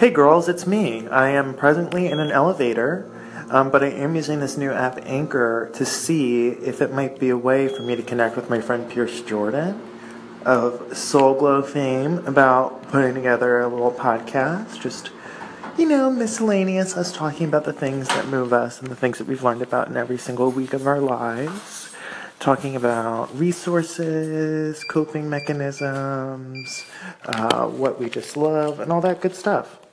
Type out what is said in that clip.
Hey girls, it's me. I am presently in an elevator, um, but I am using this new app Anchor to see if it might be a way for me to connect with my friend Pierce Jordan of Soul Glo fame about putting together a little podcast. Just, you know, miscellaneous, us talking about the things that move us and the things that we've learned about in every single week of our lives talking about resources, coping mechanisms, uh, what we just love, and all that good stuff.